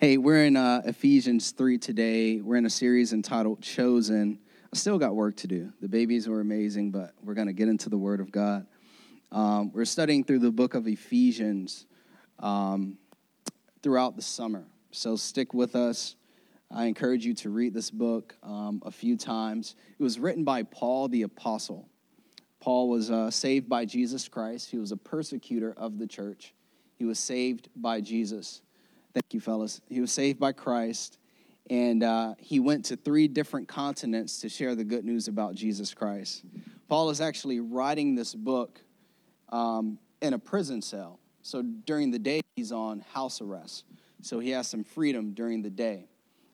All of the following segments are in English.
Hey, we're in uh, Ephesians 3 today. We're in a series entitled Chosen. I still got work to do. The babies were amazing, but we're going to get into the Word of God. Um, we're studying through the book of Ephesians um, throughout the summer. So stick with us. I encourage you to read this book um, a few times. It was written by Paul the Apostle. Paul was uh, saved by Jesus Christ, he was a persecutor of the church. He was saved by Jesus. Thank you, fellas. He was saved by Christ, and uh, he went to three different continents to share the good news about Jesus Christ. Paul is actually writing this book um, in a prison cell. So during the day, he's on house arrest. So he has some freedom during the day.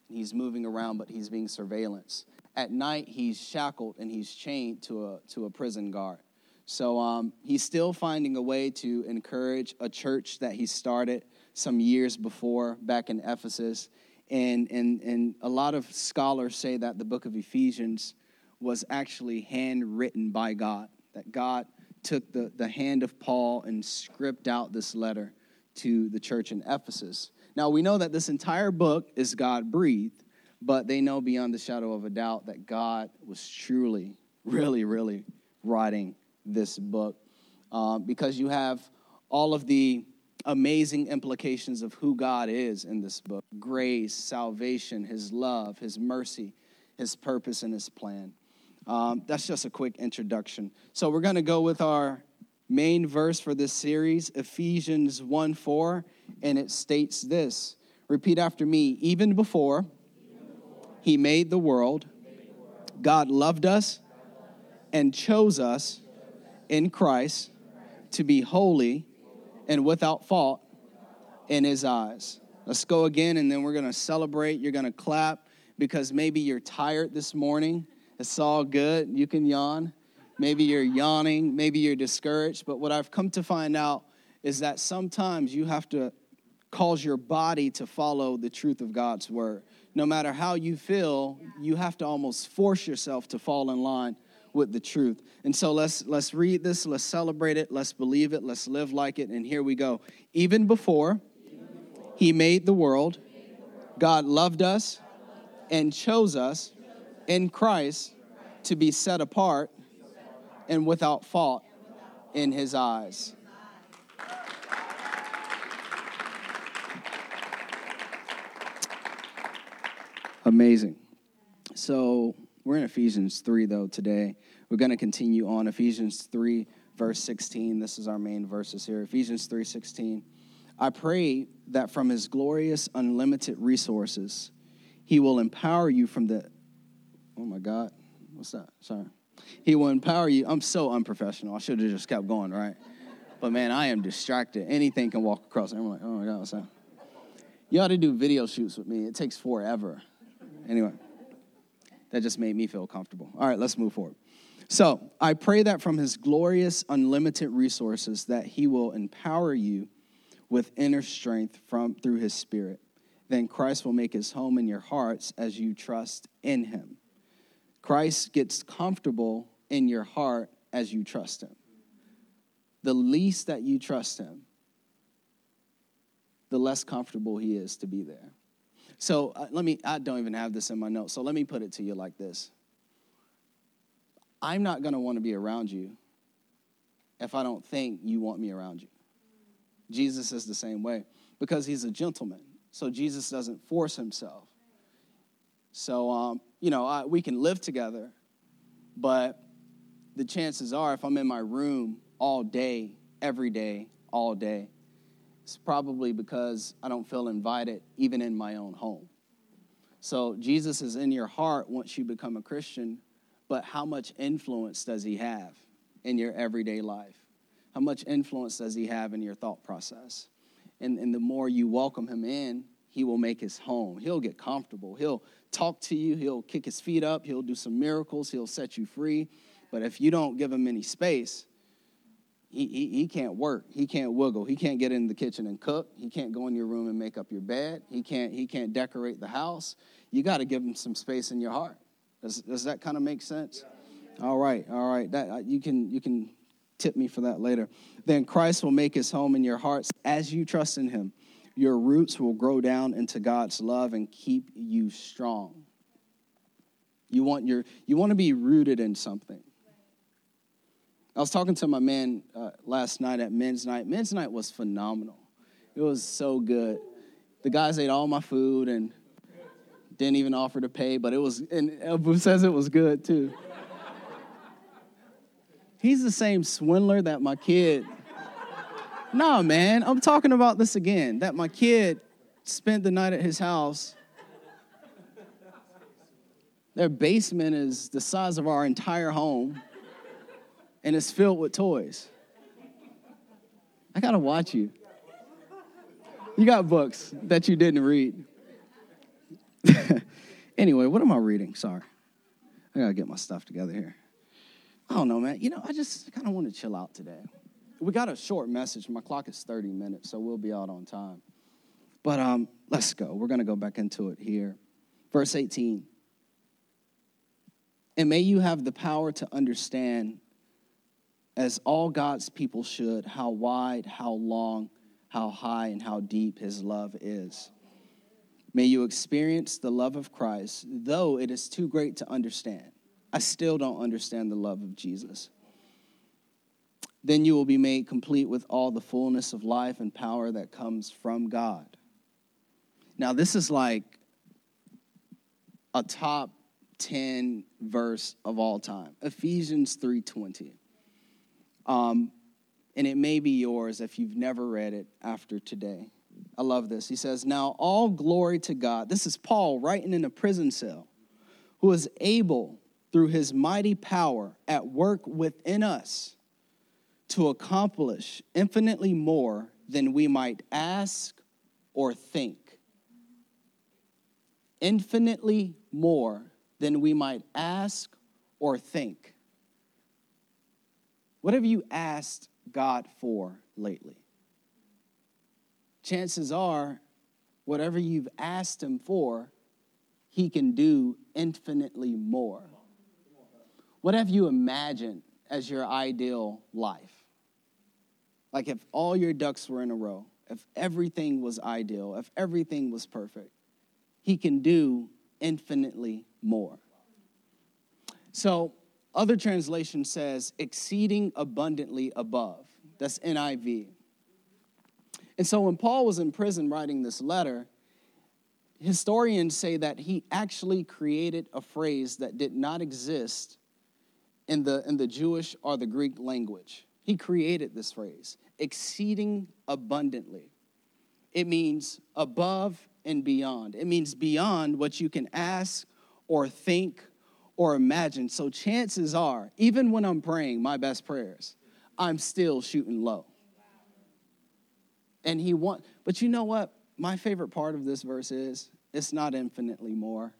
He's moving around, but he's being surveillance. At night, he's shackled and he's chained to a, to a prison guard. So um, he's still finding a way to encourage a church that he started some years before back in Ephesus. And, and, and a lot of scholars say that the book of Ephesians was actually handwritten by God, that God took the, the hand of Paul and script out this letter to the church in Ephesus. Now, we know that this entire book is God breathed, but they know beyond the shadow of a doubt that God was truly, really, really writing this book um, because you have all of the amazing implications of who God is in this book grace, salvation, His love, His mercy, His purpose, and His plan. Um, that's just a quick introduction. So we're going to go with our main verse for this series, Ephesians 1 4, and it states this Repeat after me, even before He made the world, God loved us and chose us in Christ to be holy and without fault in his eyes. Let's go again, and then we're going to celebrate. You're going to clap because maybe you're tired this morning. It's all good. You can yawn. Maybe you're yawning. Maybe you're discouraged. But what I've come to find out is that sometimes you have to cause your body to follow the truth of God's word. No matter how you feel, you have to almost force yourself to fall in line with the truth. And so let's let's read this, let's celebrate it, let's believe it, let's live like it. And here we go. Even before he made the world, God loved us and chose us in Christ to be set apart and without fault in his eyes. Amazing. So, we're in Ephesians 3 though today. We're going to continue on Ephesians 3 verse 16. This is our main verses here. Ephesians 3:16. I pray that from his glorious unlimited resources he will empower you from the Oh my god. What's that? Sorry. He will empower you. I'm so unprofessional. I should have just kept going, right? But man, I am distracted. Anything can walk across. I'm like, oh my god, what's that? You ought to do video shoots with me. It takes forever. Anyway, that just made me feel comfortable. All right, let's move forward. So I pray that from his glorious, unlimited resources, that he will empower you with inner strength from through his spirit. Then Christ will make his home in your hearts as you trust in him. Christ gets comfortable in your heart as you trust him. The least that you trust him, the less comfortable he is to be there. So uh, let me, I don't even have this in my notes, so let me put it to you like this I'm not going to want to be around you if I don't think you want me around you. Jesus is the same way because he's a gentleman. So Jesus doesn't force himself. So, um, you know, I, we can live together, but the chances are if I'm in my room all day, every day, all day, it's probably because I don't feel invited even in my own home. So Jesus is in your heart once you become a Christian, but how much influence does he have in your everyday life? How much influence does he have in your thought process? And, and the more you welcome him in, he will make his home. He'll get comfortable. He'll talk to you. He'll kick his feet up. He'll do some miracles. He'll set you free. But if you don't give him any space, he, he, he can't work. He can't wiggle. He can't get in the kitchen and cook. He can't go in your room and make up your bed. He can't, he can't decorate the house. You got to give him some space in your heart. Does, does that kind of make sense? All right, all right. That uh, you can you can tip me for that later. Then Christ will make his home in your hearts as you trust in him. your roots will grow down into God's love and keep you strong. You want, your, you want to be rooted in something. I was talking to my man uh, last night at men's night. Men's night was phenomenal. It was so good. The guys ate all my food and didn't even offer to pay, but it was, and Abu says it was good too. He's the same swindler that my kid. nah, man, I'm talking about this again. That my kid spent the night at his house. Their basement is the size of our entire home and it's filled with toys. I gotta watch you. You got books that you didn't read. anyway, what am I reading? Sorry. I gotta get my stuff together here. I don't know, man. You know, I just kind of want to chill out today. We got a short message. My clock is 30 minutes, so we'll be out on time. But um, let's go. We're going to go back into it here. Verse 18. And may you have the power to understand, as all God's people should, how wide, how long, how high, and how deep his love is. May you experience the love of Christ, though it is too great to understand. I still don't understand the love of Jesus. Then you will be made complete with all the fullness of life and power that comes from God. Now, this is like a top 10 verse of all time ephesians 3.20 um, and it may be yours if you've never read it after today i love this he says now all glory to god this is paul writing in a prison cell who is able through his mighty power at work within us to accomplish infinitely more than we might ask or think. Infinitely more than we might ask or think. What have you asked God for lately? Chances are, whatever you've asked Him for, He can do infinitely more. What have you imagined as your ideal life? Like if all your ducks were in a row, if everything was ideal, if everything was perfect, he can do infinitely more. So, other translation says exceeding abundantly above. That's NIV. And so when Paul was in prison writing this letter, historians say that he actually created a phrase that did not exist in the, in the Jewish or the Greek language. He created this phrase, exceeding abundantly. It means above and beyond. It means beyond what you can ask or think or imagine. So chances are, even when I'm praying my best prayers, I'm still shooting low. And he want, but you know what? My favorite part of this verse is it's not infinitely more.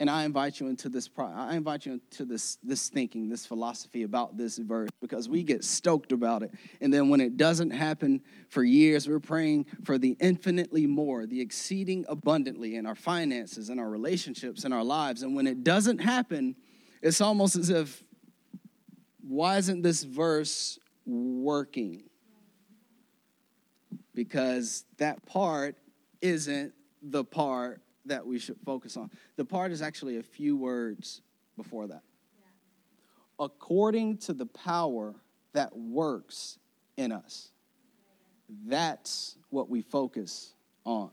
And I invite you into this. I invite you into this this thinking, this philosophy about this verse, because we get stoked about it, and then when it doesn't happen for years, we're praying for the infinitely more, the exceeding abundantly in our finances, in our relationships, in our lives. And when it doesn't happen, it's almost as if, why isn't this verse working? Because that part isn't the part that we should focus on. The part is actually a few words before that. Yeah. According to the power that works in us. That's what we focus on.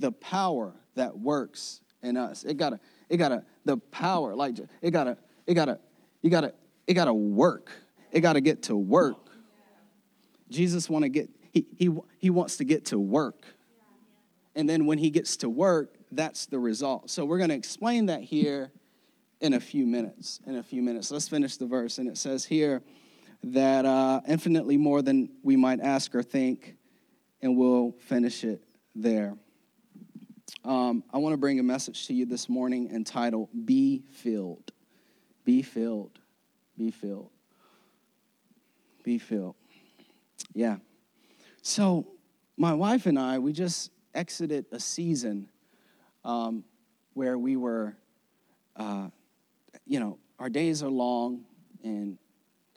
The power that works in us. It gotta, it gotta, the power, like it gotta, it gotta, you gotta, it gotta work. It gotta get to work. Jesus wanna get, he, he, he wants to get to work. And then when he gets to work, that's the result. So we're going to explain that here in a few minutes. In a few minutes. Let's finish the verse. And it says here that uh, infinitely more than we might ask or think, and we'll finish it there. Um, I want to bring a message to you this morning entitled Be Filled. Be filled. Be filled. Be filled. Yeah. So, my wife and I, we just exited a season um, where we were, uh, you know, our days are long, and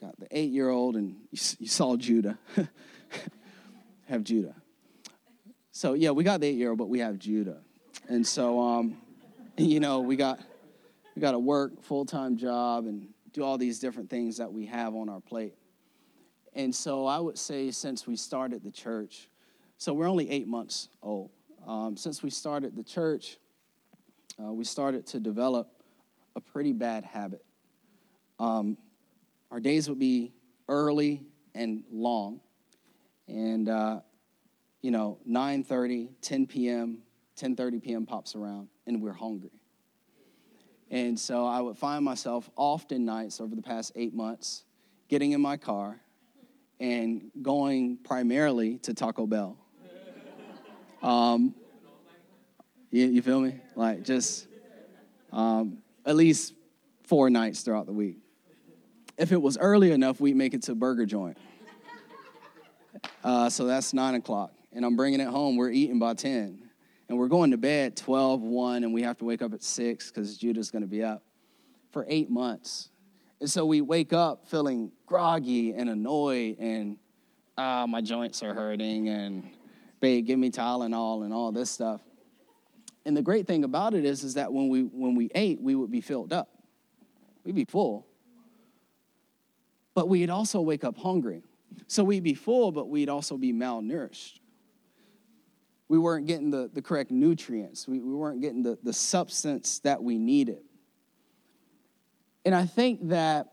got the eight year old, and you, you, saw Judah. Have Judah. So yeah, we got the eight year old, but we have Judah, and so um, you know we got we got to work full time job and do all these different things that we have on our plate. And so I would say since we started the church, so we're only eight months old. Um, since we started the church, uh, we started to develop a pretty bad habit. Um, our days would be early and long, and uh, you know, 9:30, 10 p.m., 10:30 p.m. pops around, and we're hungry. And so I would find myself often nights over the past eight months getting in my car and going primarily to Taco Bell. Um, you, you feel me? Like just um, at least four nights throughout the week. If it was early enough, we'd make it to Burger Joint. Uh, so that's nine o'clock. And I'm bringing it home. We're eating by 10 and we're going to bed 12 1 and we have to wake up at 6 because judah's going to be up for eight months and so we wake up feeling groggy and annoyed and ah my joints are hurting and babe give me tylenol and all this stuff and the great thing about it is is that when we when we ate we would be filled up we'd be full but we'd also wake up hungry so we'd be full but we'd also be malnourished we weren't getting the, the correct nutrients. We, we weren't getting the, the substance that we needed. And I think that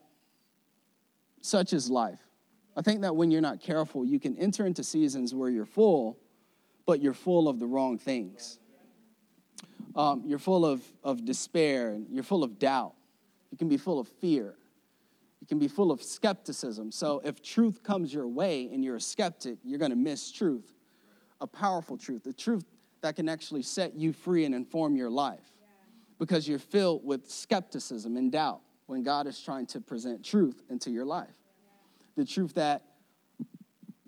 such is life. I think that when you're not careful, you can enter into seasons where you're full, but you're full of the wrong things. Um, you're full of, of despair, and you're full of doubt. You can be full of fear. You can be full of skepticism. So if truth comes your way and you're a skeptic, you're going to miss truth a powerful truth, the truth that can actually set you free and inform your life because you're filled with skepticism and doubt when God is trying to present truth into your life. The truth that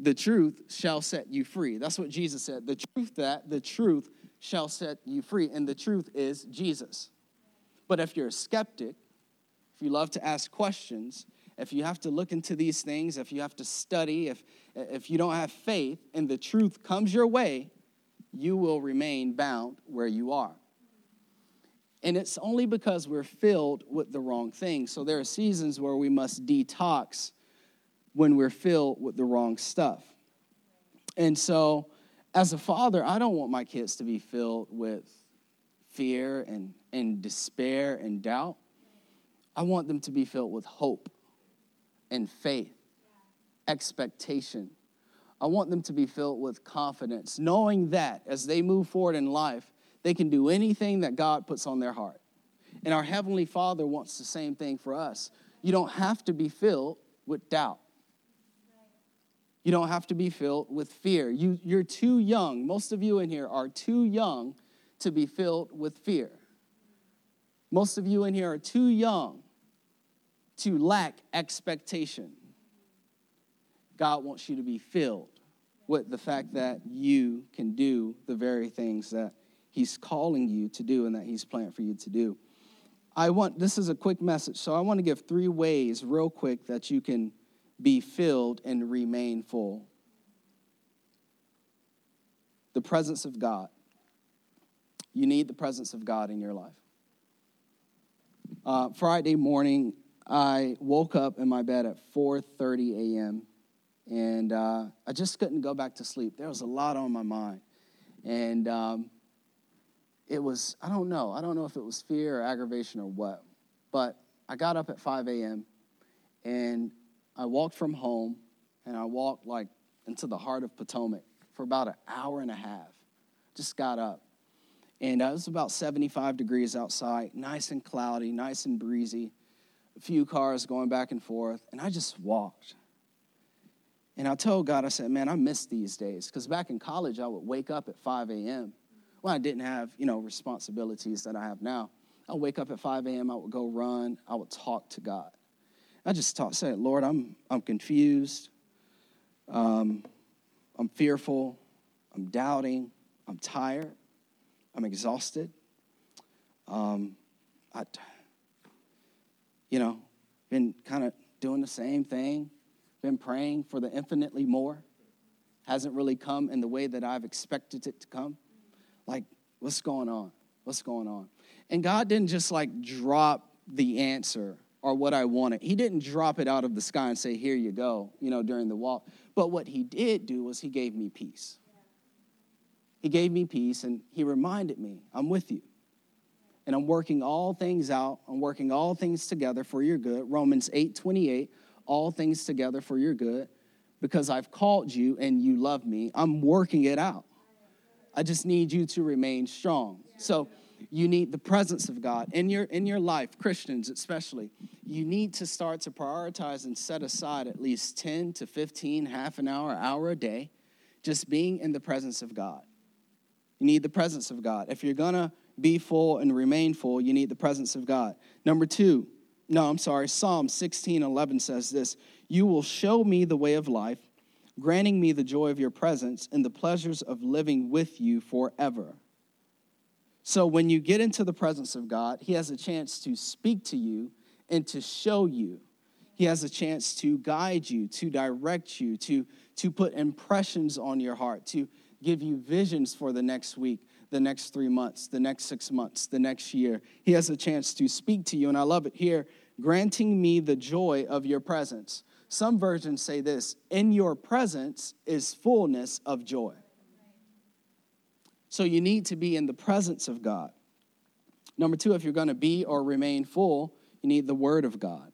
the truth shall set you free. That's what Jesus said. The truth that the truth shall set you free. And the truth is Jesus. But if you're a skeptic, if you love to ask questions, if you have to look into these things, if you have to study, if, if you don't have faith and the truth comes your way, you will remain bound where you are. And it's only because we're filled with the wrong things. So there are seasons where we must detox when we're filled with the wrong stuff. And so, as a father, I don't want my kids to be filled with fear and, and despair and doubt. I want them to be filled with hope and faith, expectation. I want them to be filled with confidence, knowing that as they move forward in life, they can do anything that God puts on their heart. And our Heavenly Father wants the same thing for us. You don't have to be filled with doubt. You don't have to be filled with fear. You, you're too young. Most of you in here are too young to be filled with fear. Most of you in here are too young to lack expectation. God wants you to be filled with the fact that you can do the very things that He's calling you to do and that He's planned for you to do. I want, this is a quick message, so I want to give three ways, real quick, that you can be filled and remain full. The presence of God. You need the presence of God in your life. Uh, Friday morning, I woke up in my bed at 4:30 a.m. and uh, I just couldn't go back to sleep. There was a lot on my mind, and um, it was I don't know. I don't know if it was fear or aggravation or what, but I got up at 5 a.m. and I walked from home and I walked like into the heart of Potomac for about an hour and a half. Just got up. And uh, it was about 75 degrees outside, nice and cloudy, nice and breezy a few cars going back and forth, and I just walked. And I told God, I said, man, I miss these days. Because back in college, I would wake up at 5 a.m. Well, I didn't have, you know, responsibilities that I have now. I'd wake up at 5 a.m., I would go run, I would talk to God. I just talk, say, Lord, I'm, I'm confused, um, I'm fearful, I'm doubting, I'm tired, I'm exhausted. Um, I, you know, been kind of doing the same thing, been praying for the infinitely more. hasn't really come in the way that I've expected it to come. Like, what's going on? What's going on? And God didn't just like drop the answer or what I wanted. He didn't drop it out of the sky and say, Here you go, you know, during the walk. But what He did do was He gave me peace. He gave me peace and He reminded me, I'm with you. And I'm working all things out. I'm working all things together for your good. Romans 8 28, all things together for your good because I've called you and you love me. I'm working it out. I just need you to remain strong. So you need the presence of God in your in your life, Christians especially. You need to start to prioritize and set aside at least 10 to 15 half an hour, hour a day just being in the presence of God. You need the presence of God. If you're to be full and remain full, you need the presence of God. Number 2, no, I'm sorry, Psalm 16 11 says this You will show me the way of life, granting me the joy of your presence and the pleasures of living with you forever. So when you get into the presence of God, He has a chance to speak to you and to show you. He has a chance to guide you, to direct you, to, to put impressions on your heart, to give you visions for the next week, the next three months, the next six months, the next year. He has a chance to speak to you. And I love it here granting me the joy of your presence. Some versions say this in your presence is fullness of joy. So you need to be in the presence of God. Number two, if you're going to be or remain full, you need the Word of God.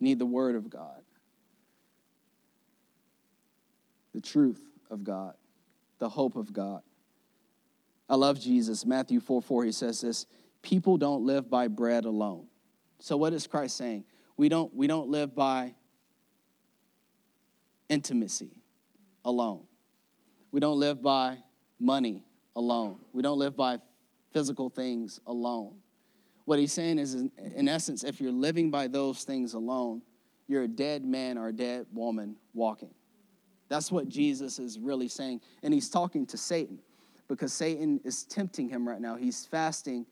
You need the Word of God, the truth of God, the hope of God. I love Jesus. Matthew 4 4, he says this people don't live by bread alone. So, what is Christ saying? We don't, we don't live by intimacy alone. We don't live by money alone. We don't live by physical things alone. What he's saying is, in essence, if you're living by those things alone, you're a dead man or a dead woman walking. That's what Jesus is really saying. And he's talking to Satan because Satan is tempting him right now. He's fasting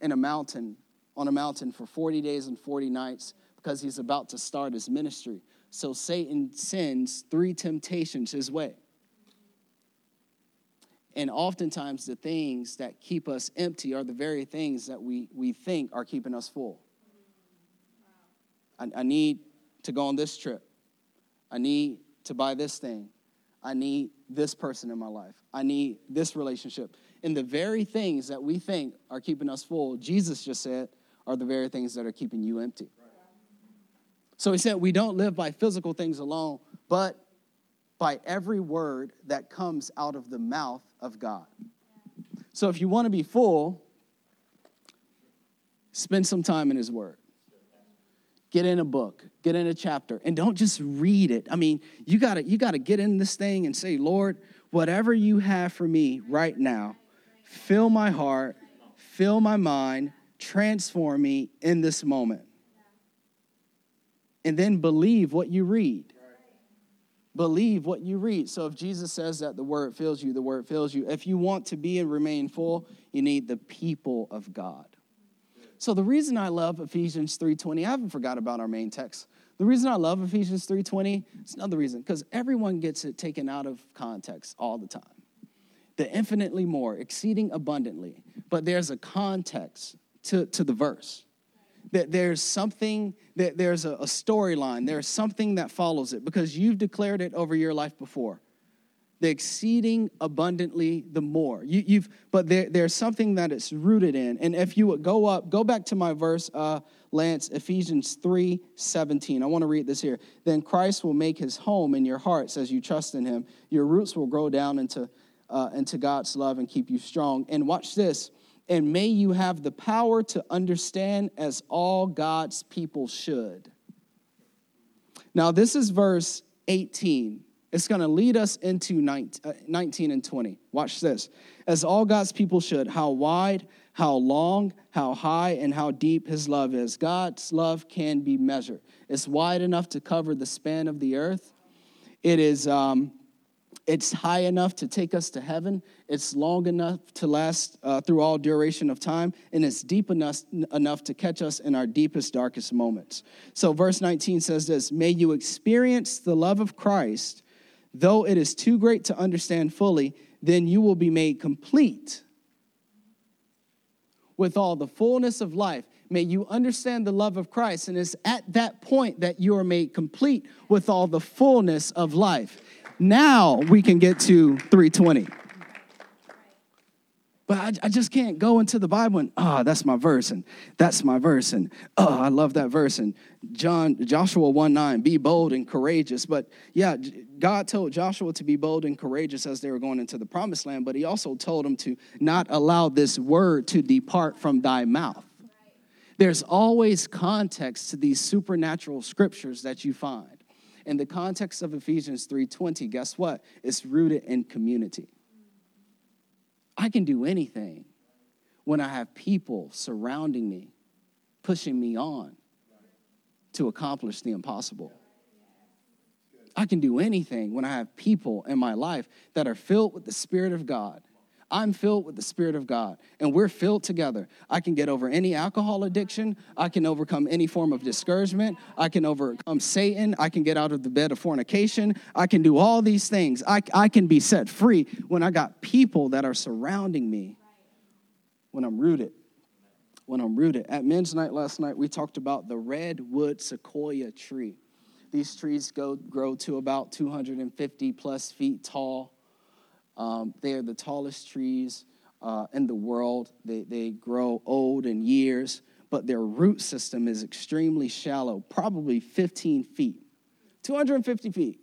in a mountain, on a mountain for 40 days and 40 nights because he's about to start his ministry. So Satan sends three temptations his way. And oftentimes, the things that keep us empty are the very things that we, we think are keeping us full. I, I need to go on this trip. I need to buy this thing. I need this person in my life. I need this relationship. And the very things that we think are keeping us full, Jesus just said, are the very things that are keeping you empty. So he said, we don't live by physical things alone, but by every word that comes out of the mouth of God. So if you want to be full, spend some time in His Word. Get in a book, get in a chapter, and don't just read it. I mean, you gotta, you gotta get in this thing and say, Lord, whatever you have for me right now, fill my heart, fill my mind, transform me in this moment. And then believe what you read believe what you read. So if Jesus says that the word fills you, the word fills you. If you want to be and remain full, you need the people of God. So the reason I love Ephesians 3:20, I haven't forgot about our main text. The reason I love Ephesians 3:20, it's another reason because everyone gets it taken out of context all the time. The infinitely more, exceeding abundantly. But there's a context to, to the verse that there's something that there's a, storyline there's something that follows it because you've declared it over your life before. The exceeding abundantly the more. You, have but there, there's something that it's rooted in. And if you would go up go back to my verse uh, lance ephesians 3 17 i want to read this here. Then christ will make his home in your hearts as you trust in him. Your roots will grow down into uh, into god's love and keep you strong. And watch this and may you have the power to understand as all God's people should. Now, this is verse 18. It's going to lead us into uh, 19 and 20. Watch this. As all God's people should, how wide, how long, how high, and how deep his love is. God's love can be measured. It's wide enough to cover the span of the earth. It is um, it's high enough to take us to heaven. It's long enough to last uh, through all duration of time. And it's deep enough, enough to catch us in our deepest, darkest moments. So, verse 19 says this May you experience the love of Christ though it is too great to understand fully, then you will be made complete with all the fullness of life. May you understand the love of Christ. And it's at that point that you are made complete with all the fullness of life. Now we can get to 320. But I, I, just can't go into the Bible and, oh, that's my verse, and that's my verse, and oh, I love that verse. And John, Joshua 1 9, be bold and courageous. But yeah, God told Joshua to be bold and courageous as they were going into the promised land, but he also told him to not allow this word to depart from thy mouth. There's always context to these supernatural scriptures that you find. In the context of Ephesians 3:20, guess what? It's rooted in community. I can do anything when I have people surrounding me, pushing me on to accomplish the impossible. I can do anything when I have people in my life that are filled with the Spirit of God I'm filled with the Spirit of God, and we're filled together. I can get over any alcohol addiction. I can overcome any form of discouragement. I can overcome Satan. I can get out of the bed of fornication. I can do all these things. I, I can be set free when I got people that are surrounding me when I'm rooted. When I'm rooted. At men's night last night, we talked about the redwood sequoia tree. These trees go, grow to about 250 plus feet tall um, they are the tallest trees uh, in the world. They, they grow old in years, but their root system is extremely shallow, probably 15 feet, 250 feet,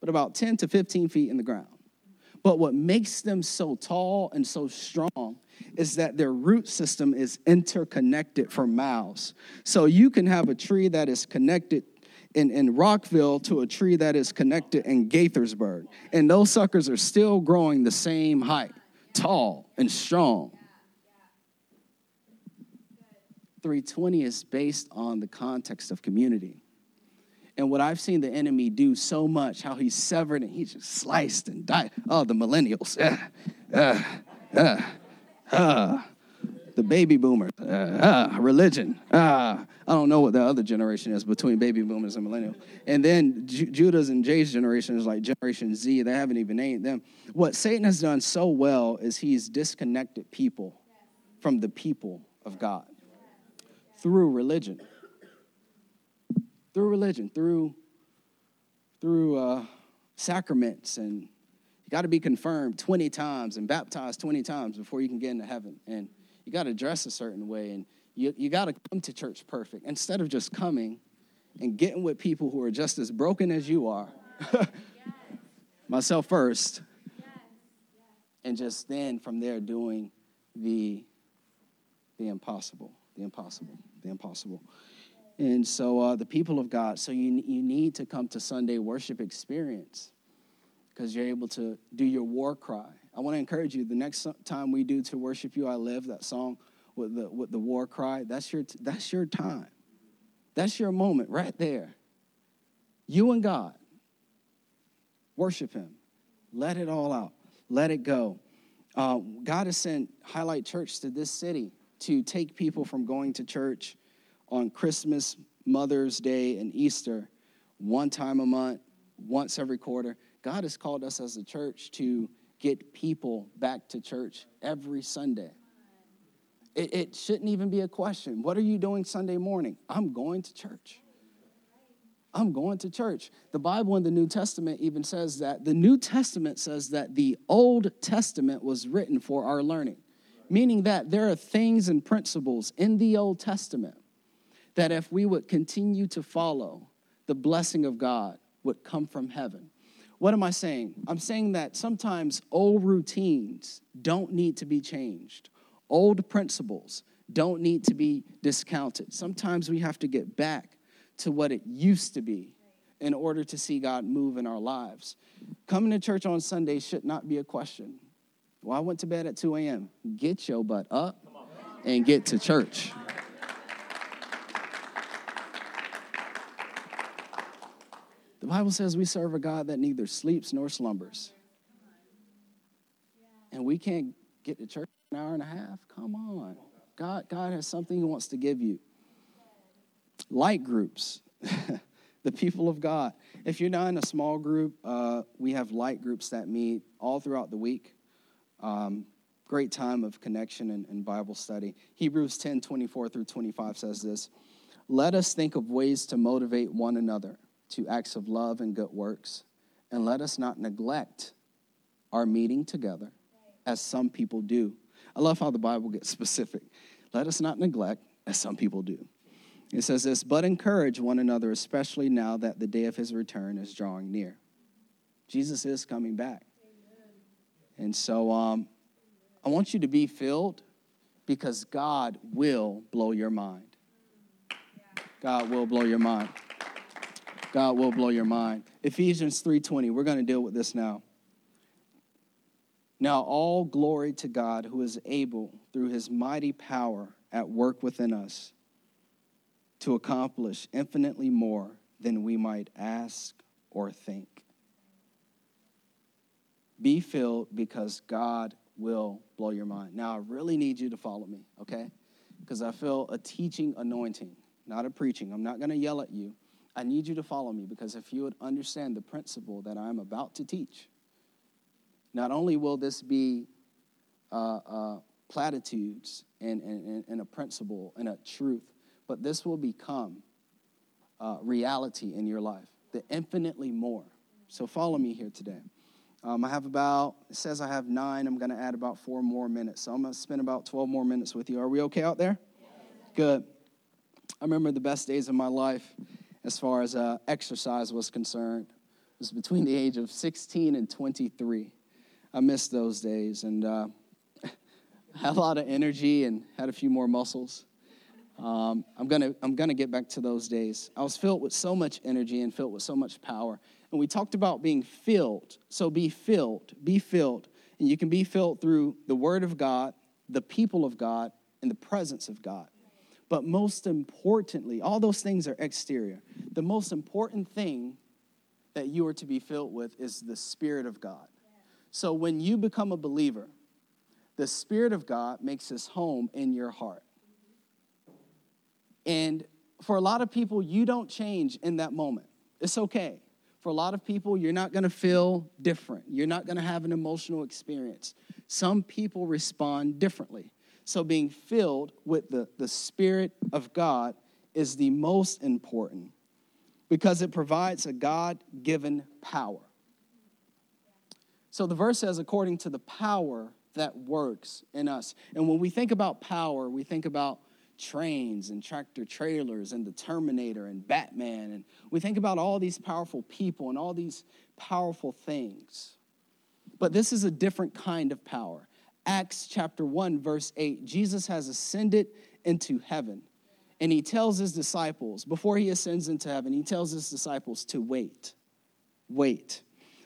but about 10 to 15 feet in the ground. But what makes them so tall and so strong is that their root system is interconnected for miles. So you can have a tree that is connected in, in Rockville to a tree that is connected in Gaithersburg. And those suckers are still growing the same height, tall and strong. 320 is based on the context of community. And what I've seen the enemy do so much, how he's severed and he's just sliced and died. Oh, the millennials. Uh, uh, uh, uh the baby boomers, uh, uh, religion. Uh, I don't know what the other generation is between baby boomers and millennials. And then Ju- Judah's and Jay's generation is like Generation Z. They haven't even named them. What Satan has done so well is he's disconnected people from the people of God through religion. Through religion, through through uh, sacraments and you got to be confirmed 20 times and baptized 20 times before you can get into heaven. And you got to dress a certain way and you, you got to come to church perfect. Instead of just coming and getting with people who are just as broken as you are myself first and just then from there doing the the impossible the impossible the impossible. And so uh, the people of god so you, you need to come to sunday worship experience because you're able to do your war cry I want to encourage you the next time we do To Worship You I Live, that song with the, with the war cry, that's your, that's your time. That's your moment right there. You and God. Worship Him. Let it all out. Let it go. Uh, God has sent Highlight Church to this city to take people from going to church on Christmas, Mother's Day, and Easter one time a month, once every quarter. God has called us as a church to get people back to church every Sunday. It, it, shouldn't even be a question. What are you doing Sunday morning? I'm going to church. I'm going to church. The Bible in the New Testament even says that the New Testament says that the Old Testament was written for our learning, meaning that there are things and principles in the Old Testament that if we would continue to follow, the blessing of God would come from heaven. What am I saying? I'm saying that sometimes old routines don't need to be changed, old principles don't need to be discounted. Sometimes we have to get back to what it used to be in order to see God move in our lives. Coming to church on Sunday should not be a question. Well, I went to bed at 2 a.m. Get your butt up and get to church. The Bible says we serve a God that neither sleeps nor slumbers. And we can't get to church an hour and a half? Come on. God, God has something He wants to give you. Light groups. the people of God. If you're not in a small group, uh, we have light groups that meet all throughout the week. Um, great time of connection and, and Bible study. Hebrews 10 24 through 25 says this Let us think of ways to motivate one another to acts of love and good works, and let us not neglect our meeting together as some people do. I love how the Bible gets specific. Let us not neglect as some people do. It says this, but encourage one another, especially now that the day of his return is drawing near. Jesus is coming back. Amen. And so um, I want you to be filled because God will blow your mind. God will blow your mind. God will blow your mind. Ephesians 3:20. We're going to deal with this now. Now all glory to God who is able through his mighty power at work within us to accomplish infinitely more than we might ask or think. Be filled because God will blow your mind. Now, I really need you to follow me, okay? Because I feel a teaching anointing, not a preaching. I'm not going to yell at you. I need you to follow me because if you would understand the principle that I'm about to teach, not only will this be uh, uh, platitudes and, and, and a principle and a truth, but this will become uh, reality in your life, the infinitely more. So follow me here today. Um, I have about, it says I have nine. I'm going to add about four more minutes. So I'm going to spend about 12 more minutes with you. Are we okay out there? Good. I remember the best days of my life as far as uh, exercise was concerned. It was between the age of 16 and 23. I missed those days and uh, had a lot of energy and had a few more muscles. Um, I'm gonna I'm gonna get back to those days. I was filled with so much energy and filled with so much power. And we talked about being filled. So be filled, be filled. And you can be filled through the Word of God, the people of God, and the presence of God. But most importantly, all those things are exterior. The most important thing that you are to be filled with is the Spirit of God. So when you become a believer, the Spirit of God makes his home in your heart. And for a lot of people, you don't change in that moment. It's okay. For a lot of people, you're not going to feel different. You're not going to have an emotional experience. Some people respond differently. So, being filled with the, the Spirit of God is the most important because it provides a God given power. So, the verse says, according to the power that works in us. And when we think about power, we think about trains and tractor trailers and the Terminator and Batman. And we think about all these powerful people and all these powerful things. But this is a different kind of power. Acts chapter 1, verse 8 Jesus has ascended into heaven. And he tells his disciples, before he ascends into heaven, he tells his disciples to wait. Wait.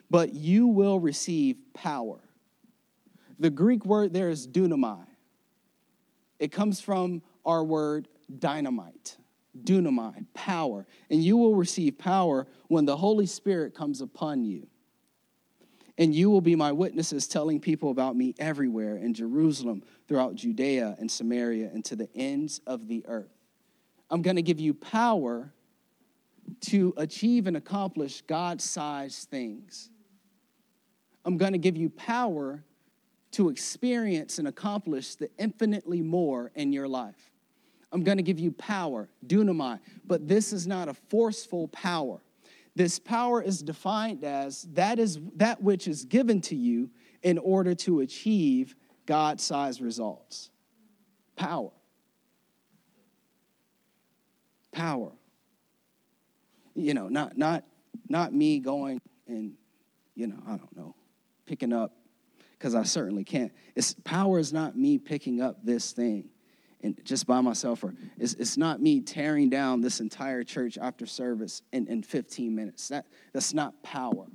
But you will receive power. The Greek word there is dunamai. It comes from our word dynamite, dunamai, power. And you will receive power when the Holy Spirit comes upon you. And you will be my witnesses, telling people about me everywhere in Jerusalem, throughout Judea and Samaria, and to the ends of the earth. I'm going to give you power to achieve and accomplish God sized things. I'm going to give you power to experience and accomplish the infinitely more in your life. I'm going to give you power, dunamai, but this is not a forceful power. This power is defined as that is that which is given to you in order to achieve God-sized results. Power. Power. You know, not not not me going and you know, I don't know, picking up because I certainly can't. It's power is not me picking up this thing and just by myself, or it's, it's not me tearing down this entire church after service in, in 15 minutes. That, that's not power.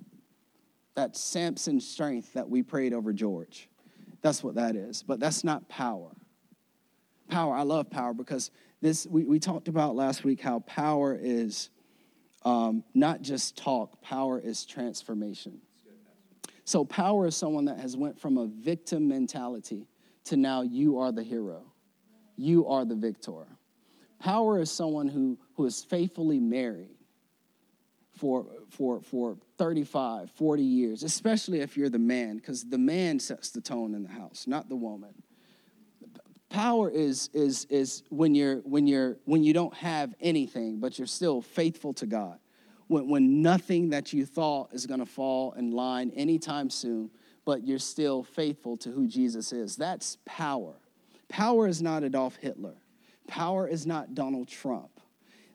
That's Samson's strength that we prayed over George. That's what that is. But that's not power. Power, I love power because this we, we talked about last week how power is um, not just talk, power is transformation. So power is someone that has went from a victim mentality to now you are the hero you are the victor. Power is someone who, who is faithfully married for, for, for 35, 40 years, especially if you're the man, because the man sets the tone in the house, not the woman. Power is, is, is when, you're, when, you're, when you don't have anything, but you're still faithful to God. When, when nothing that you thought is going to fall in line anytime soon, but you're still faithful to who Jesus is. That's power. Power is not Adolf Hitler. Power is not Donald Trump.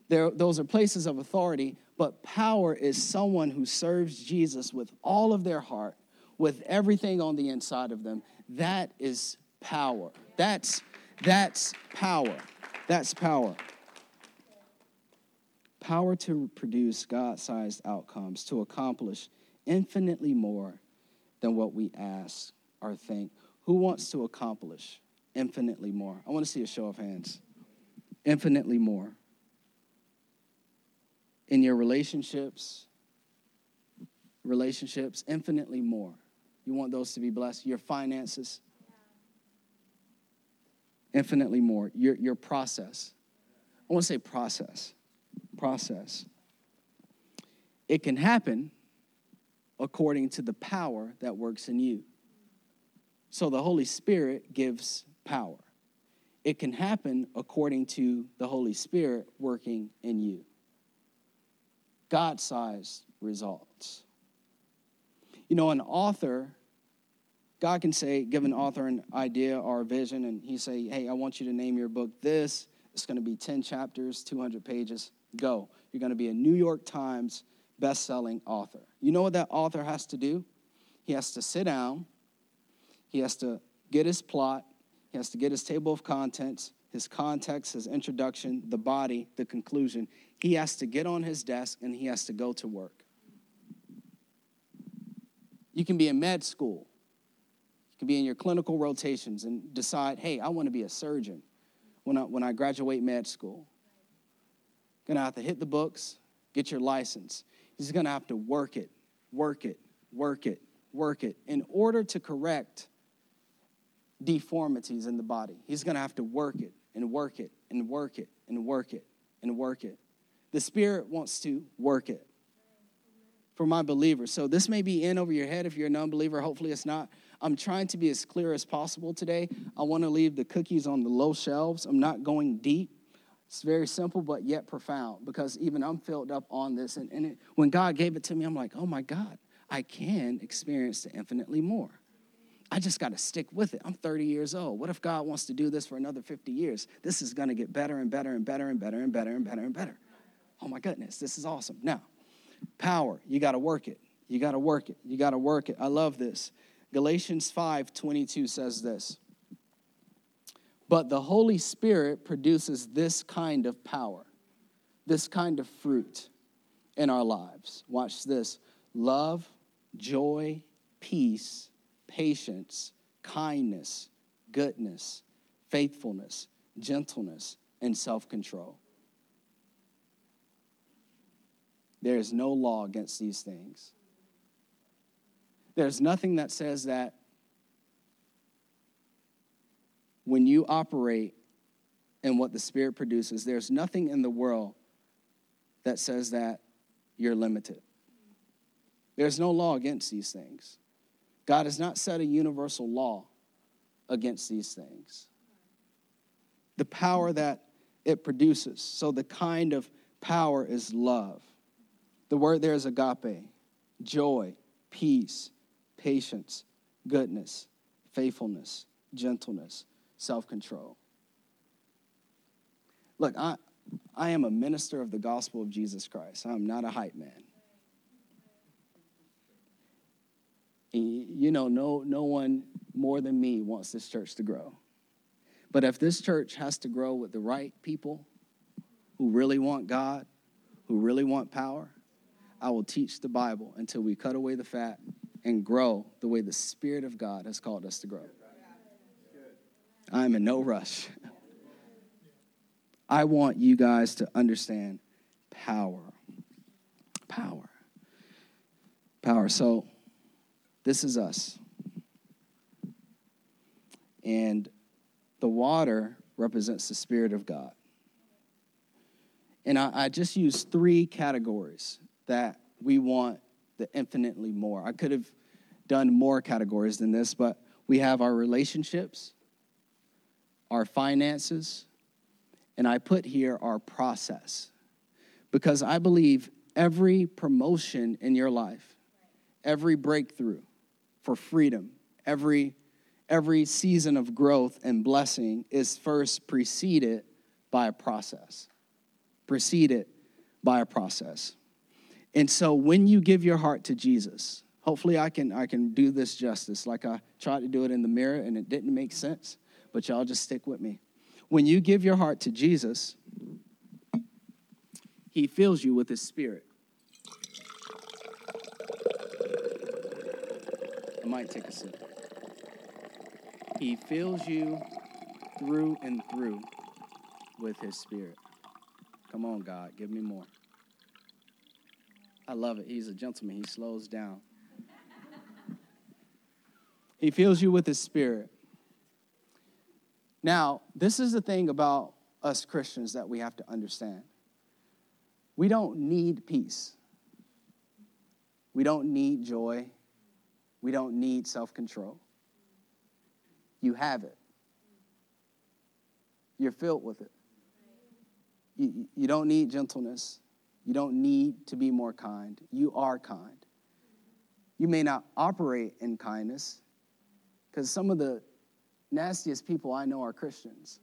There, those are places of authority, but power is someone who serves Jesus with all of their heart, with everything on the inside of them. That is power. That's that's power. That's power. Power to produce God-sized outcomes, to accomplish infinitely more than what we ask or think. Who wants to accomplish infinitely more? I want to see a show of hands. Infinitely more in your relationships, relationships, infinitely more. You want those to be blessed. Your finances, infinitely more. Your, your process. I want to say process. Process. It can happen according to the power that works in you. So the Holy Spirit gives power. It can happen according to the Holy Spirit working in you. God sized results. You know, an author, God can say, give an author an idea or a vision, and he say, hey, I want you to name your book this. It's going to be 10 chapters, 200 pages. Go. You're going to be a New York Times best-selling author. You know what that author has to do? He has to sit down. He has to get his plot. He has to get his table of contents his context, his introduction, the body, the conclusion. He has to get on his desk and he has to go to work. You can be in med school, you can be in your clinical rotations and decide, hey, I want to be a surgeon when I, when I graduate med school. Gonna have to hit the books, get your license. He's gonna have to work it, work it, work it, work it in order to correct deformities in the body. He's gonna have to work it and work it and work it and work it and work it. The Spirit wants to work it for my believers. So this may be in over your head if you're a non believer. Hopefully it's not. I'm trying to be as clear as possible today. I want to leave the cookies on the low shelves. I'm not going deep. It's very simple, but yet profound because even I'm filled up on this. And, and it, when God gave it to me, I'm like, oh my God, I can experience infinitely more. I just got to stick with it. I'm 30 years old. What if God wants to do this for another 50 years? This is going to get better and better and better and better and better and better and better. Oh my goodness, this is awesome. Now, power, you got to work it. You got to work it. You got to work it. I love this. Galatians 5 22 says this. But the Holy Spirit produces this kind of power, this kind of fruit in our lives. Watch this love, joy, peace patience, kindness, goodness, faithfulness, gentleness, and self control. There is no law against these things. There's nothing that says that when you operate in what the Spirit produces, there's nothing in the world that says that you're limited. There's no law against these things. God has not set a universal law against these things. The power that it produces. So, the kind of power is love. The word there is agape, joy, peace, patience, goodness, faithfulness, gentleness, self control. Look, I, I am a minister of the gospel of Jesus Christ. I'm not a hype man. you know, no, no one more than me wants this church to grow. But if this church has to grow with the right people who really want God, who really want power, I will teach the Bible until we cut away the fat and grow the way the Spirit of God has called us to grow. I'm in no rush. I want you guys to understand power. Power. Power. So, this is us. And the water represents the Spirit of God. And I, I just use three categories that we want the infinitely more. I could have done more categories than this, but we have our relationships, our finances, and I put here our process. Because I believe every promotion in your life, every breakthrough for freedom, every every season of growth and blessing is first preceded by a process. Preceded by a process. And so when you give your heart to Jesus, hopefully I can I can do this justice like I tried to do it in the mirror and it didn't make sense, but y'all just stick with me. When you give your heart to Jesus, he fills you with his spirit. I might take a sip. He fills you through and through with his spirit. Come on, God, give me more. I love it. He's a gentleman, he slows down. He fills you with his spirit. Now, this is the thing about us Christians that we have to understand. We don't need peace. We don't need joy. We don't need self control. You have it, you're filled with it. You, you don't need gentleness. You don't need to be more kind. You are kind. You may not operate in kindness because some of the nastiest people I know are Christians.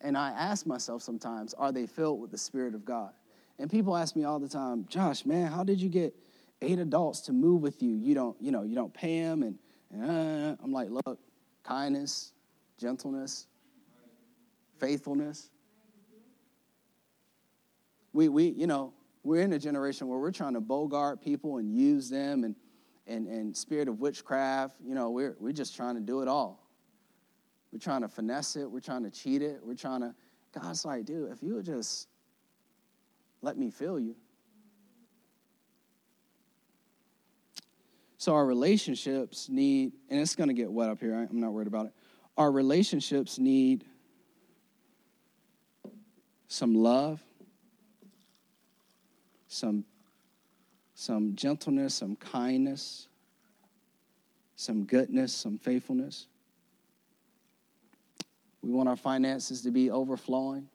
And I ask myself sometimes, are they filled with the Spirit of God? And people ask me all the time, Josh, man, how did you get eight adults to move with you? You don't, you know, you don't pay them, and, and uh, I'm like, look, kindness, gentleness, faithfulness. We, we, you know, we're in a generation where we're trying to bogart people and use them, and, and, and spirit of witchcraft. You know, we're we're just trying to do it all. We're trying to finesse it. We're trying to cheat it. We're trying to. God's like, dude, if you would just let me feel you. So our relationships need, and it's going to get wet up here. I'm not worried about it. Our relationships need some love, some, some gentleness, some kindness, some goodness, some faithfulness. We want our finances to be overflowing.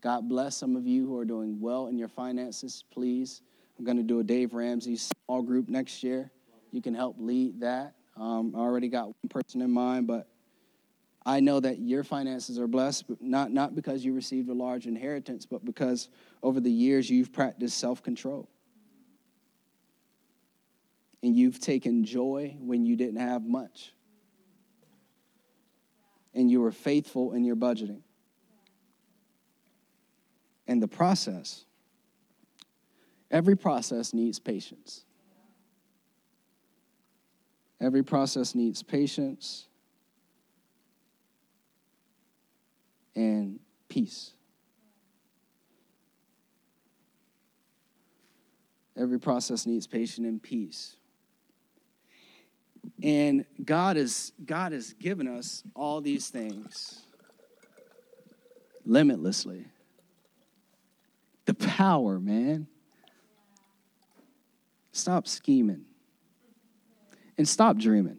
God bless some of you who are doing well in your finances. Please, I'm going to do a Dave Ramsey small group next year. You can help lead that. Um, I already got one person in mind, but I know that your finances are blessed, not, not because you received a large inheritance, but because over the years you've practiced self control. And you've taken joy when you didn't have much. And you were faithful in your budgeting and the process. Every process needs patience. Every process needs patience and peace. Every process needs patience and peace. And God is God has given us all these things limitlessly the power, man. Stop scheming and stop dreaming.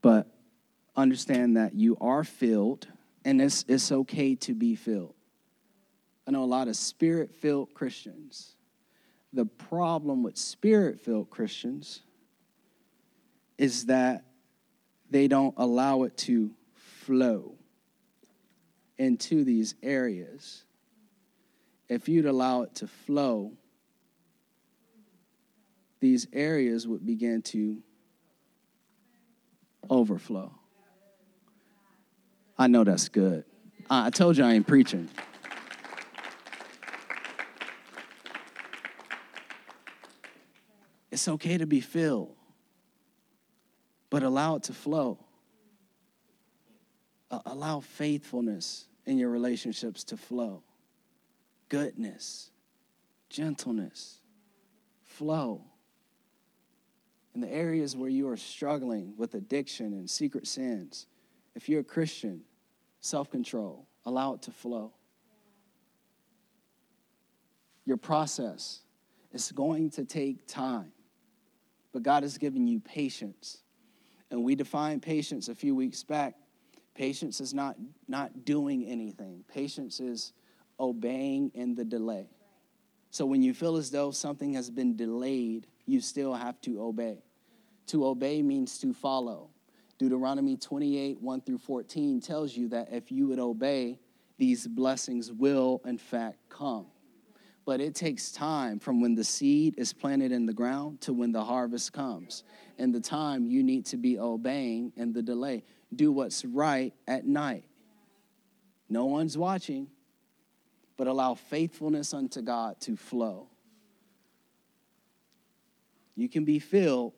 But understand that you are filled, and it's, it's okay to be filled. I know a lot of spirit filled Christians. The problem with spirit filled Christians is that they don't allow it to flow into these areas, if you'd allow it to flow, these areas would begin to overflow. I know that's good. I told you I ain't preaching. It's okay to be filled, but allow it to flow. Allow faithfulness in your relationships to flow. Goodness, gentleness, flow. In the areas where you are struggling with addiction and secret sins, if you're a Christian, self control, allow it to flow. your process. is going to take time. But God has given you patience. And we defined patience a few weeks back. Patience is not, not doing anything, patience is obeying in the delay. So when you feel as though something has been delayed, you still have to obey. To obey means to follow. Deuteronomy 28, 1 through 14 tells you that if you would obey, these blessings will, in fact, come. But it takes time from when the seed is planted in the ground to when the harvest comes. And the time you need to be obeying and the delay. Do what's right at night. No one's watching, but allow faithfulness unto God to flow. You can be filled,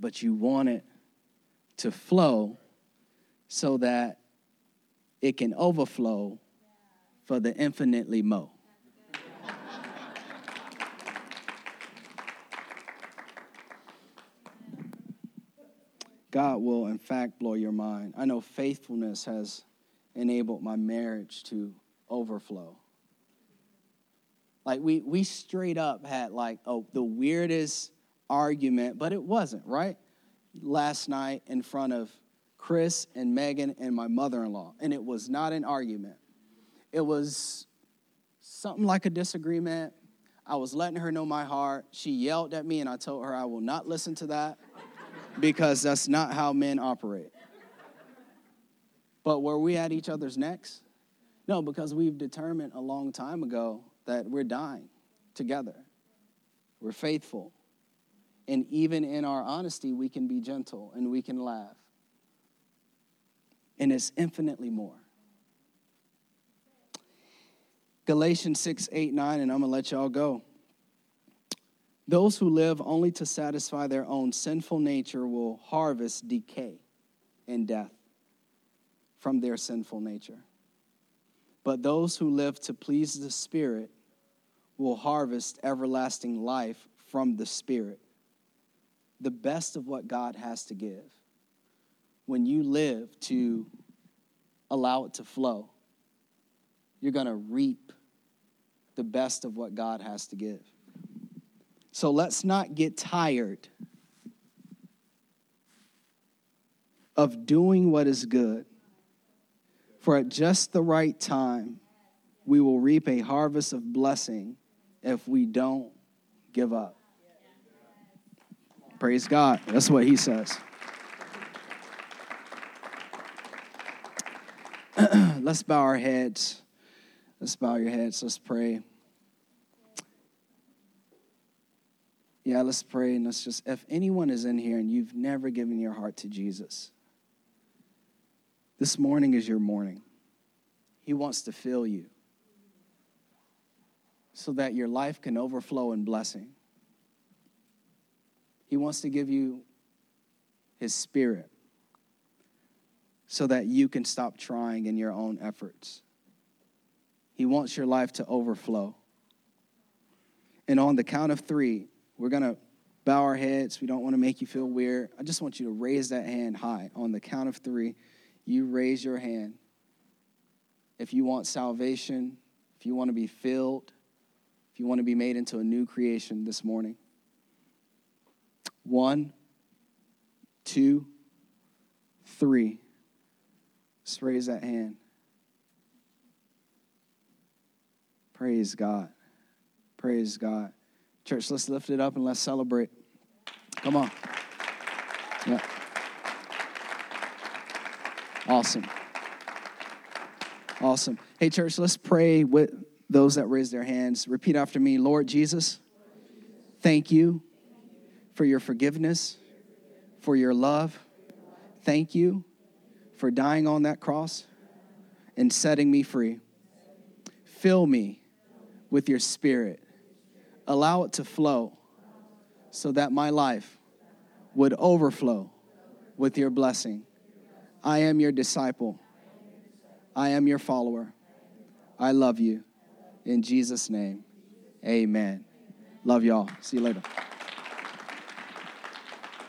but you want it to flow so that it can overflow for the infinitely mo. God will, in fact, blow your mind. I know faithfulness has enabled my marriage to overflow. Like we we straight up had like oh the weirdest argument, but it wasn't, right? Last night in front of Chris and Megan and my mother-in-law, and it was not an argument. It was something like a disagreement. I was letting her know my heart. She yelled at me and I told her I will not listen to that because that's not how men operate. But were we at each other's necks? No, because we've determined a long time ago that we're dying together. We're faithful. And even in our honesty, we can be gentle and we can laugh. And it's infinitely more. Galatians 6, 8, 9, and I'm going to let y'all go. Those who live only to satisfy their own sinful nature will harvest decay and death from their sinful nature. But those who live to please the Spirit will harvest everlasting life from the Spirit, the best of what God has to give. When you live to allow it to flow, you're going to reap the best of what God has to give. So let's not get tired of doing what is good. For at just the right time, we will reap a harvest of blessing if we don't give up. Praise God. That's what he says. Let's bow our heads. Let's bow your heads. Let's pray. Yeah, let's pray and let's just, if anyone is in here and you've never given your heart to Jesus, this morning is your morning. He wants to fill you so that your life can overflow in blessing. He wants to give you His Spirit so that you can stop trying in your own efforts. He wants your life to overflow. And on the count of three, we're going to bow our heads. We don't want to make you feel weird. I just want you to raise that hand high. On the count of three, you raise your hand. If you want salvation, if you want to be filled, if you want to be made into a new creation this morning. One, two, three. Just raise that hand. Praise God. Praise God. Church, let's lift it up and let's celebrate. Come on. Yeah. Awesome. Awesome. Hey, church, let's pray with those that raise their hands. Repeat after me Lord Jesus, thank you for your forgiveness, for your love. Thank you for dying on that cross and setting me free. Fill me with your spirit allow it to flow so that my life would overflow with your blessing. I am your disciple. I am your follower. I love you. In Jesus' name, amen. Love y'all. See you later.